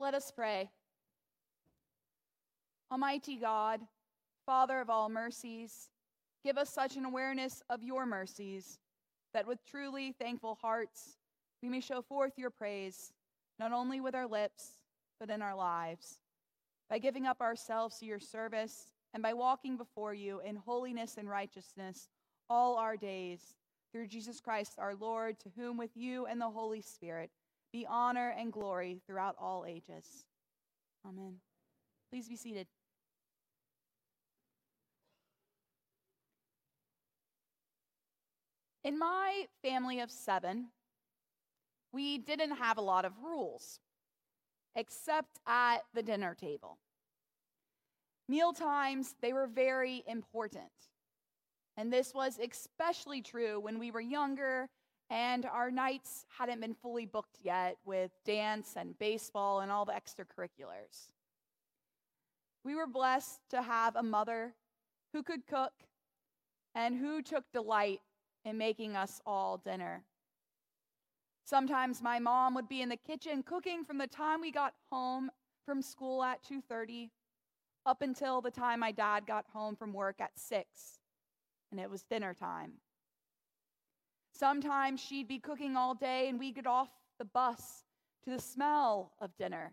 Let us pray. Almighty God, Father of all mercies, give us such an awareness of your mercies that with truly thankful hearts we may show forth your praise, not only with our lips, but in our lives. By giving up ourselves to your service and by walking before you in holiness and righteousness all our days, through Jesus Christ our Lord, to whom with you and the Holy Spirit be honor and glory throughout all ages. Amen. Please be seated. In my family of seven, we didn't have a lot of rules, except at the dinner table. Meal times, they were very important. And this was especially true when we were younger and our nights hadn't been fully booked yet with dance and baseball and all the extracurriculars. We were blessed to have a mother who could cook and who took delight in making us all dinner. Sometimes my mom would be in the kitchen cooking from the time we got home from school at 2:30 up until the time my dad got home from work at 6 and it was dinner time. Sometimes she'd be cooking all day and we'd get off the bus to the smell of dinner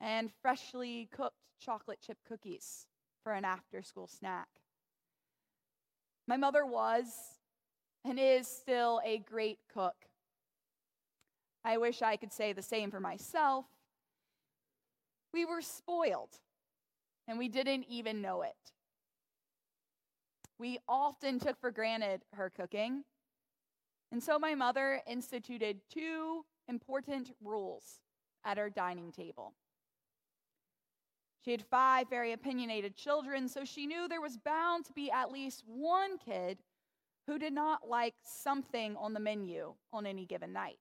and freshly cooked chocolate chip cookies for an after school snack. My mother was and is still a great cook. I wish I could say the same for myself. We were spoiled and we didn't even know it. We often took for granted her cooking and so my mother instituted two important rules at our dining table. She had five very opinionated children, so she knew there was bound to be at least one kid who did not like something on the menu on any given night.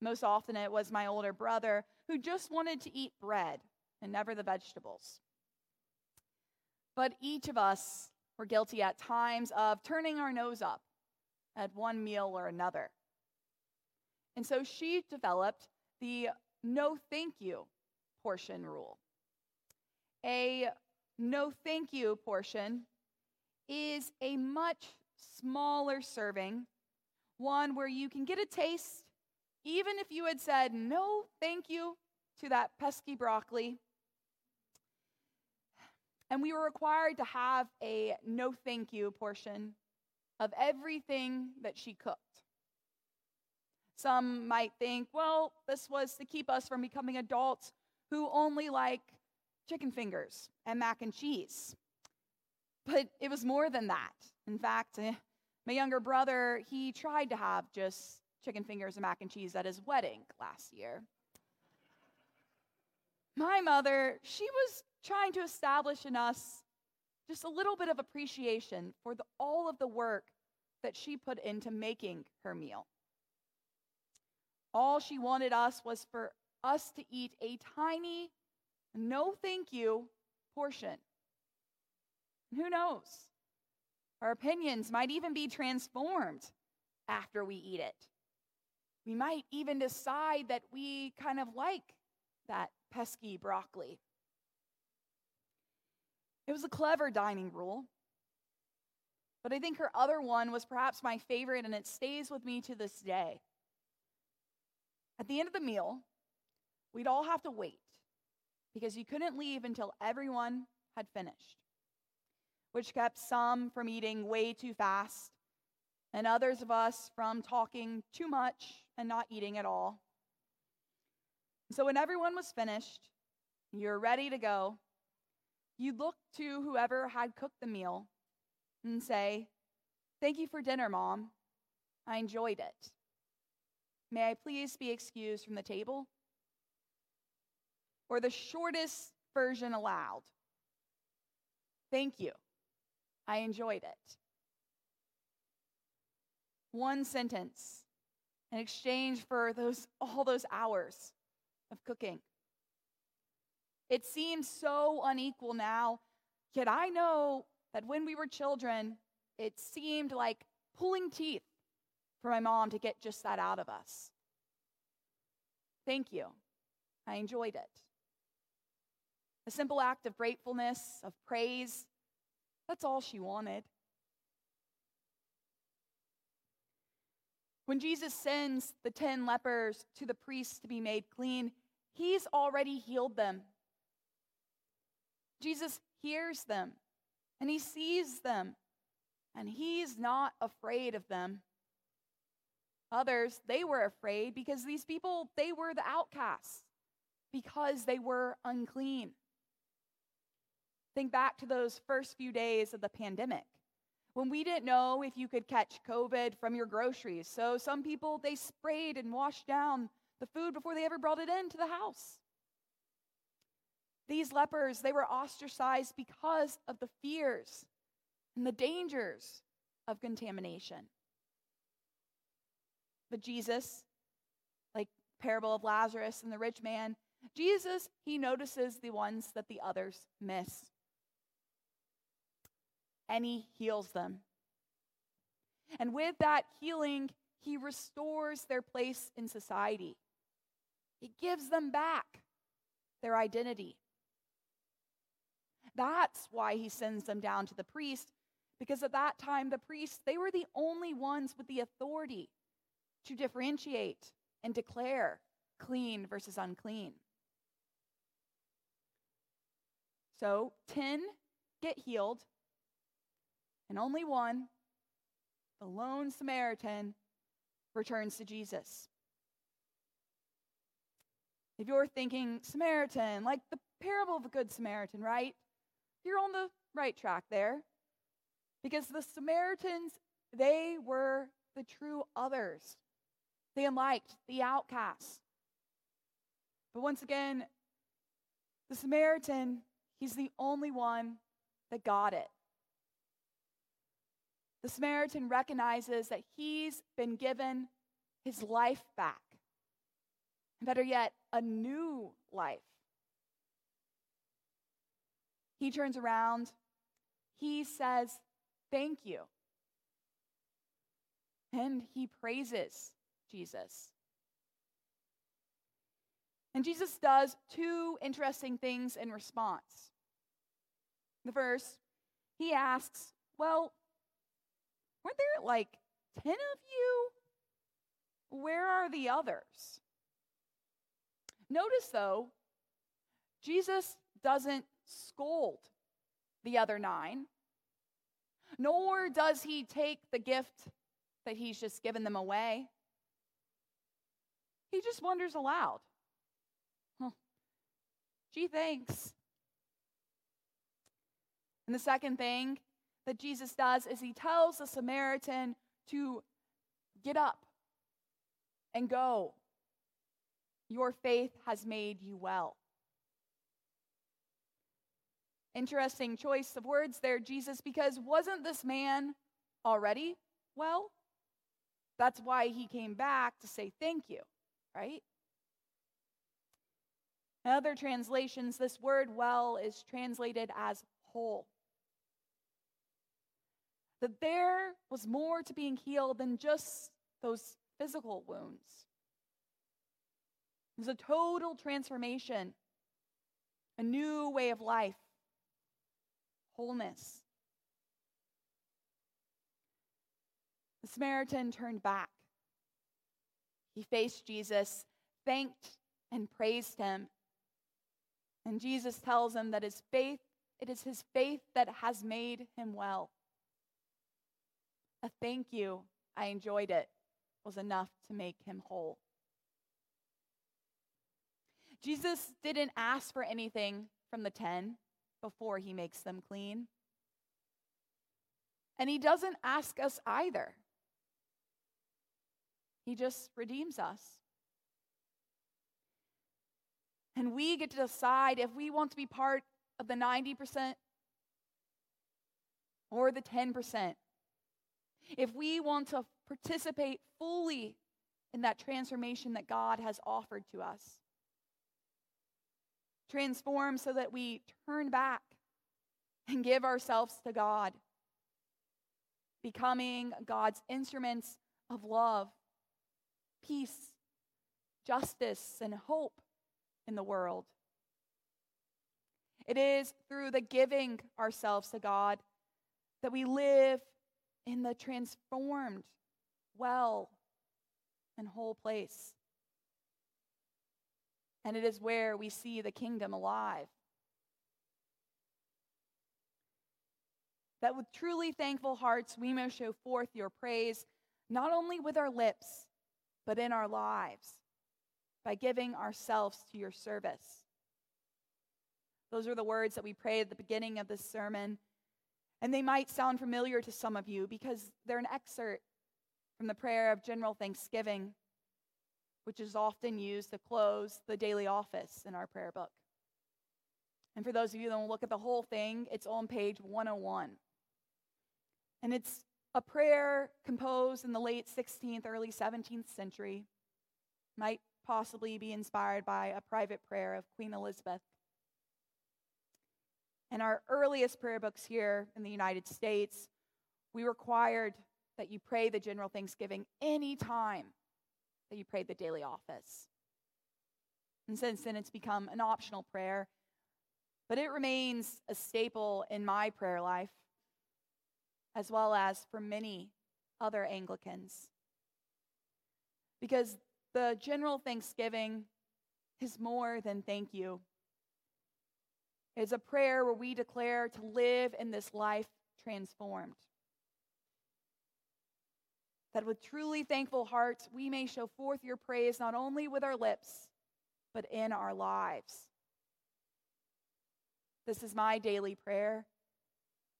Most often it was my older brother who just wanted to eat bread and never the vegetables. But each of us were guilty at times of turning our nose up at one meal or another. And so she developed the no thank you portion rule. A no thank you portion is a much smaller serving, one where you can get a taste, even if you had said no thank you to that pesky broccoli. And we were required to have a no thank you portion of everything that she cooked. Some might think, well, this was to keep us from becoming adults who only like chicken fingers and mac and cheese. But it was more than that. In fact, eh, my younger brother, he tried to have just chicken fingers and mac and cheese at his wedding last year. My mother, she was trying to establish in us just a little bit of appreciation for the, all of the work that she put into making her meal. All she wanted us was for us to eat a tiny, no thank you portion. Who knows? Our opinions might even be transformed after we eat it. We might even decide that we kind of like that pesky broccoli. It was a clever dining rule. But I think her other one was perhaps my favorite, and it stays with me to this day. At the end of the meal, we'd all have to wait because you couldn't leave until everyone had finished, which kept some from eating way too fast and others of us from talking too much and not eating at all. So when everyone was finished, you're ready to go, you look to whoever had cooked the meal and say, Thank you for dinner, Mom. I enjoyed it. May I please be excused from the table? Or the shortest version allowed. Thank you. I enjoyed it. One sentence in exchange for those all those hours of cooking. It seems so unequal now, yet I know that when we were children, it seemed like pulling teeth for my mom to get just that out of us. Thank you. I enjoyed it. A simple act of gratefulness, of praise, that's all she wanted. When Jesus sends the 10 lepers to the priests to be made clean, he's already healed them. Jesus hears them and he sees them and he's not afraid of them. Others, they were afraid because these people, they were the outcasts because they were unclean. Think back to those first few days of the pandemic when we didn't know if you could catch COVID from your groceries. So some people, they sprayed and washed down the food before they ever brought it into the house. These lepers, they were ostracized because of the fears and the dangers of contamination. But Jesus, like parable of Lazarus and the rich man, Jesus, he notices the ones that the others miss. And he heals them. And with that healing, he restores their place in society. He gives them back their identity. That's why he sends them down to the priest, because at that time, the priests, they were the only ones with the authority to differentiate and declare clean versus unclean. So 10 get healed, and only one, the lone Samaritan, returns to Jesus. If you're thinking Samaritan, like the parable of the Good Samaritan, right? You're on the right track there. Because the Samaritans, they were the true others. They unliked the outcasts. But once again, the Samaritan, he's the only one that got it. The Samaritan recognizes that he's been given his life back. Better yet, a new life. He turns around, he says, Thank you. And he praises Jesus. And Jesus does two interesting things in response. The first, he asks, Well, weren't there like 10 of you? Where are the others? Notice, though, Jesus doesn't scold the other nine, nor does he take the gift that he's just given them away. He just wonders aloud. Huh. Gee, thanks. And the second thing that Jesus does is he tells the Samaritan to get up and go. Your faith has made you well. Interesting choice of words there, Jesus, because wasn't this man already well? That's why he came back to say thank you, right? In other translations, this word well is translated as whole. That there was more to being healed than just those physical wounds. It was a total transformation, a new way of life, wholeness. The Samaritan turned back. He faced Jesus, thanked and praised him. And Jesus tells him that his faith, it is his faith that has made him well. A thank you, I enjoyed it, was enough to make him whole. Jesus didn't ask for anything from the 10 before he makes them clean. And he doesn't ask us either. He just redeems us. And we get to decide if we want to be part of the 90% or the 10%. If we want to participate fully in that transformation that God has offered to us transform so that we turn back and give ourselves to God, becoming God's instruments of love, peace, justice, and hope in the world. It is through the giving ourselves to God that we live in the transformed, well, and whole place. And it is where we see the kingdom alive. That with truly thankful hearts we may show forth your praise, not only with our lips, but in our lives, by giving ourselves to your service. Those are the words that we prayed at the beginning of this sermon. And they might sound familiar to some of you because they're an excerpt from the prayer of general thanksgiving, which is often used to close the daily office in our prayer book. And for those of you that will look at the whole thing, it's on page 101. And it's a prayer composed in the late 16th, early 17th century. Might possibly be inspired by a private prayer of Queen Elizabeth. In our earliest prayer books here in the United States, we required that you pray the general thanksgiving any time that you prayed the daily office. And since then, it's become an optional prayer, but it remains a staple in my prayer life, as well as for many other Anglicans. Because the general thanksgiving is more than thank you It's a prayer where we declare to live in this life transformed. That with truly thankful hearts, we may show forth your praise not only with our lips, but in our lives. This is my daily prayer.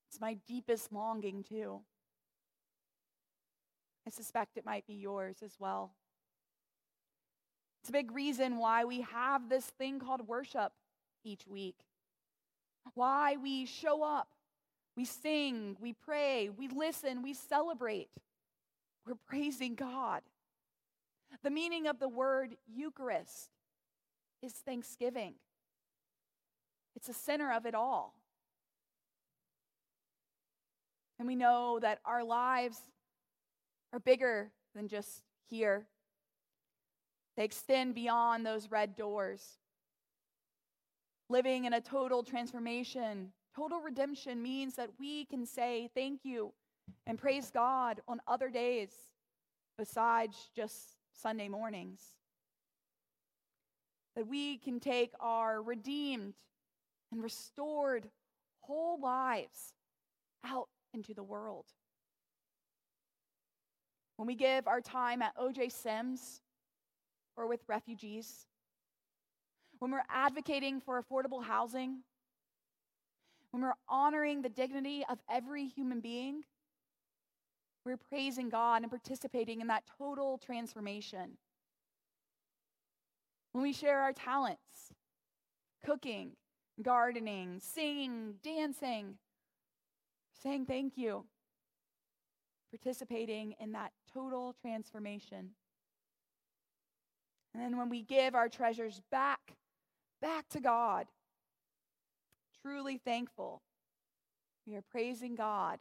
It's my deepest longing, too. I suspect it might be yours as well. It's a big reason why we have this thing called worship each week why we show up. We sing, we pray, we listen, we celebrate. We're praising God. The meaning of the word Eucharist is thanksgiving, it's the center of it all. And we know that our lives are bigger than just here. They extend beyond those red doors living in a total transformation. Total redemption means that we can say thank you and praise God on other days besides just Sunday mornings. That we can take our redeemed and restored whole lives out into the world. When we give our time at OJ Sims or with refugees, when we're advocating for affordable housing, when we're honoring the dignity of every human being, we're praising God and participating in that total transformation. When we share our talents, cooking, gardening, singing, dancing, saying thank you, participating in that total transformation. And then when we give our treasures back back to God. Truly thankful. We are praising God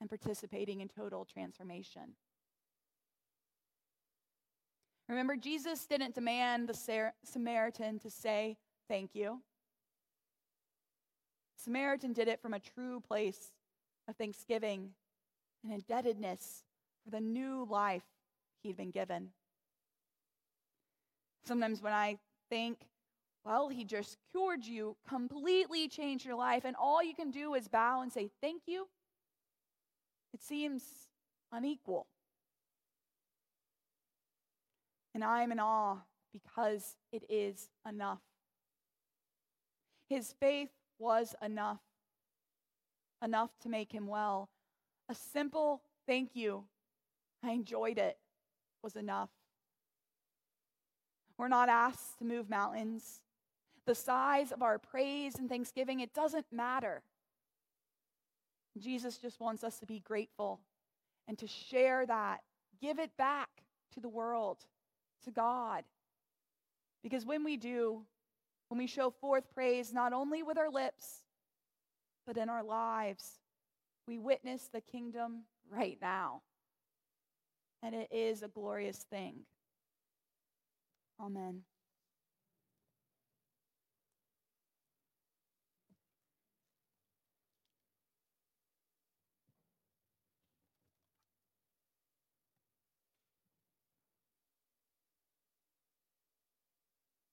and participating in total transformation. Remember, Jesus didn't demand the Samaritan to say thank you. Samaritan did it from a true place of thanksgiving and indebtedness for the new life he'd been given. Sometimes when I think well, he just cured you, completely changed your life, and all you can do is bow and say, Thank you. It seems unequal. And I'm in awe because it is enough. His faith was enough, enough to make him well. A simple thank you, I enjoyed it, was enough. We're not asked to move mountains the size of our praise and thanksgiving, it doesn't matter. Jesus just wants us to be grateful and to share that, give it back to the world, to God. Because when we do, when we show forth praise not only with our lips, but in our lives, we witness the kingdom right now. And it is a glorious thing. Amen.